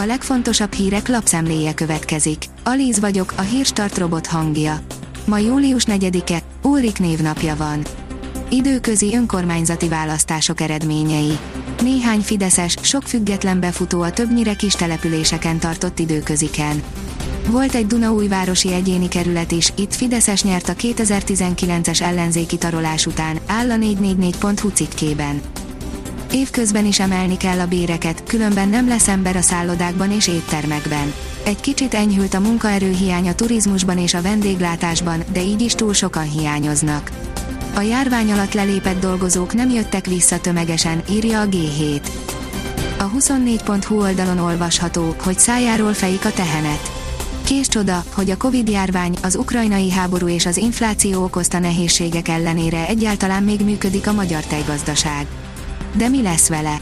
A legfontosabb hírek lapszemléje következik. Alíz vagyok, a hírstart robot hangja. Ma július 4-e, Ulrik névnapja van. Időközi önkormányzati választások eredményei. Néhány fideszes, sok független befutó a többnyire kis településeken tartott időköziken. Volt egy Dunaújvárosi egyéni kerület is, itt Fideszes nyert a 2019-es ellenzéki tarolás után, áll a 444.hu cikkében. Évközben is emelni kell a béreket, különben nem lesz ember a szállodákban és éttermekben. Egy kicsit enyhült a munkaerőhiány a turizmusban és a vendéglátásban, de így is túl sokan hiányoznak. A járvány alatt lelépett dolgozók nem jöttek vissza tömegesen, írja a G7. A 24.hu oldalon olvasható, hogy szájáról fejik a tehenet. Kés csoda, hogy a Covid-járvány, az ukrajnai háború és az infláció okozta nehézségek ellenére egyáltalán még működik a magyar tejgazdaság. De mi lesz vele?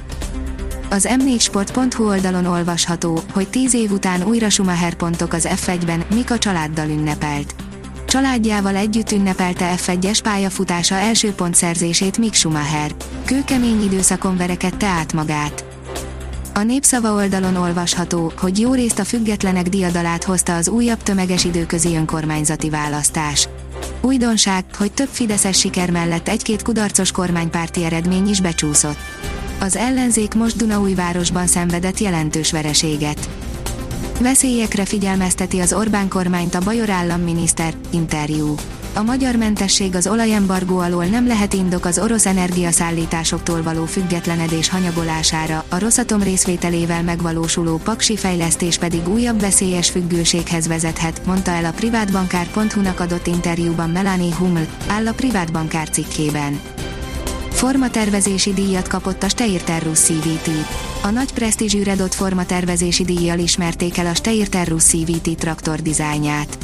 Az m4sport.hu oldalon olvasható, hogy 10 év után újra Schumacher pontok az F1-ben, Mika családdal ünnepelt. Családjával együtt ünnepelte F1-es pályafutása első pontszerzését Mick Schumacher. Kőkemény időszakon verekedte át magát. A népszava oldalon olvasható, hogy jó részt a függetlenek diadalát hozta az újabb tömeges időközi önkormányzati választás. Újdonság, hogy több fideszes siker mellett egy-két kudarcos kormánypárti eredmény is becsúszott. Az ellenzék most Dunaújvárosban szenvedett jelentős vereséget. Veszélyekre figyelmezteti az Orbán kormányt a Bajor államminiszter, interjú. A magyar mentesség az olajembargó alól nem lehet indok az orosz energiaszállításoktól való függetlenedés hanyagolására, a Rosszatom részvételével megvalósuló paksi fejlesztés pedig újabb veszélyes függőséghez vezethet, mondta el a privátbankár.hu-nak adott interjúban Melanie Hummel, áll a privátbankár cikkében. Formatervezési díjat kapott a Steirterrus CVT. A nagy presztízsű Redot formatervezési díjjal ismerték el a Steirterrus CVT traktor dizájnját.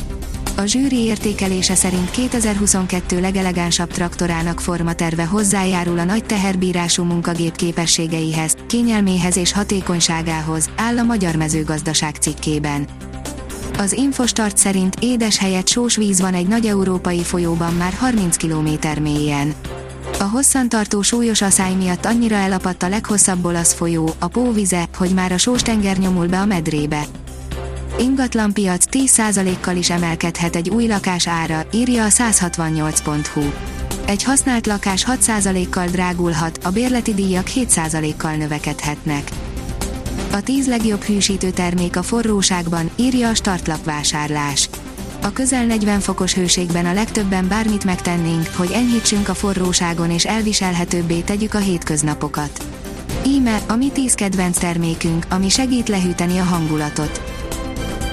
A zsűri értékelése szerint 2022 legelegánsabb traktorának formaterve hozzájárul a nagy teherbírású munkagép képességeihez, kényelméhez és hatékonyságához, áll a Magyar Mezőgazdaság cikkében. Az Infostart szerint édes helyett sós víz van egy nagy európai folyóban már 30 km mélyen. A hosszantartó súlyos asszály miatt annyira elapadt a leghosszabb olasz folyó, a Póvize, hogy már a sós tenger nyomul be a medrébe. Ingatlanpiac 10%-kal is emelkedhet egy új lakás ára, írja a 168.hu. Egy használt lakás 6%-kal drágulhat, a bérleti díjak 7%-kal növekedhetnek. A 10 legjobb hűsítő termék a forróságban, írja a startlapvásárlás. A közel 40 fokos hőségben a legtöbben bármit megtennénk, hogy enyhítsünk a forróságon és elviselhetőbbé tegyük a hétköznapokat. Íme a mi 10 kedvenc termékünk, ami segít lehűteni a hangulatot.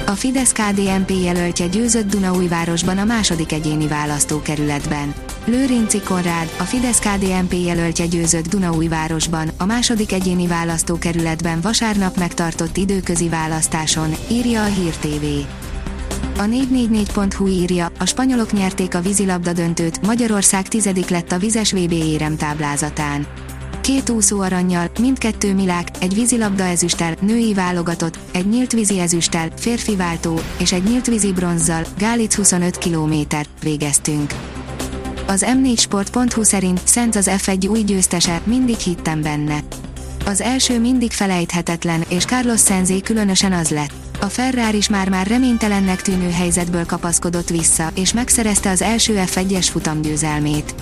A Fidesz KDNP jelöltje győzött Dunaújvárosban a második egyéni választókerületben. Lőrinci Konrád, a Fidesz KDNP jelöltje győzött Dunaújvárosban, a második egyéni választókerületben vasárnap megtartott időközi választáson, írja a Hír TV. A 444.hu írja, a spanyolok nyerték a vízilabda döntőt, Magyarország tizedik lett a vizes VB érem táblázatán két úszó aranyjal, mindkettő milák, egy vízilabda ezüsttel, női válogatott, egy nyílt vízi ezüsttel, férfi váltó, és egy nyílt vízi bronzzal, Gálic 25 km végeztünk. Az m4sport.hu szerint Szent az F1 új győztese, mindig hittem benne. Az első mindig felejthetetlen, és Carlos Szenzé különösen az lett. A Ferrari is már-már reménytelennek tűnő helyzetből kapaszkodott vissza, és megszerezte az első F1-es futamgyőzelmét.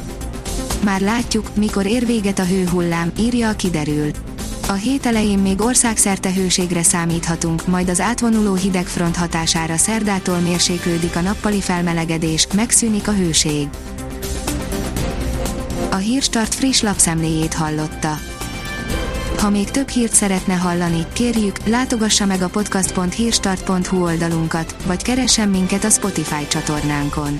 Már látjuk, mikor ér véget a hőhullám, írja a kiderül. A hét elején még országszerte hőségre számíthatunk, majd az átvonuló hidegfront hatására szerdától mérséklődik a nappali felmelegedés, megszűnik a hőség. A Hírstart friss lapszemléjét hallotta. Ha még több hírt szeretne hallani, kérjük, látogassa meg a podcast.hírstart.hu oldalunkat, vagy keressen minket a Spotify csatornánkon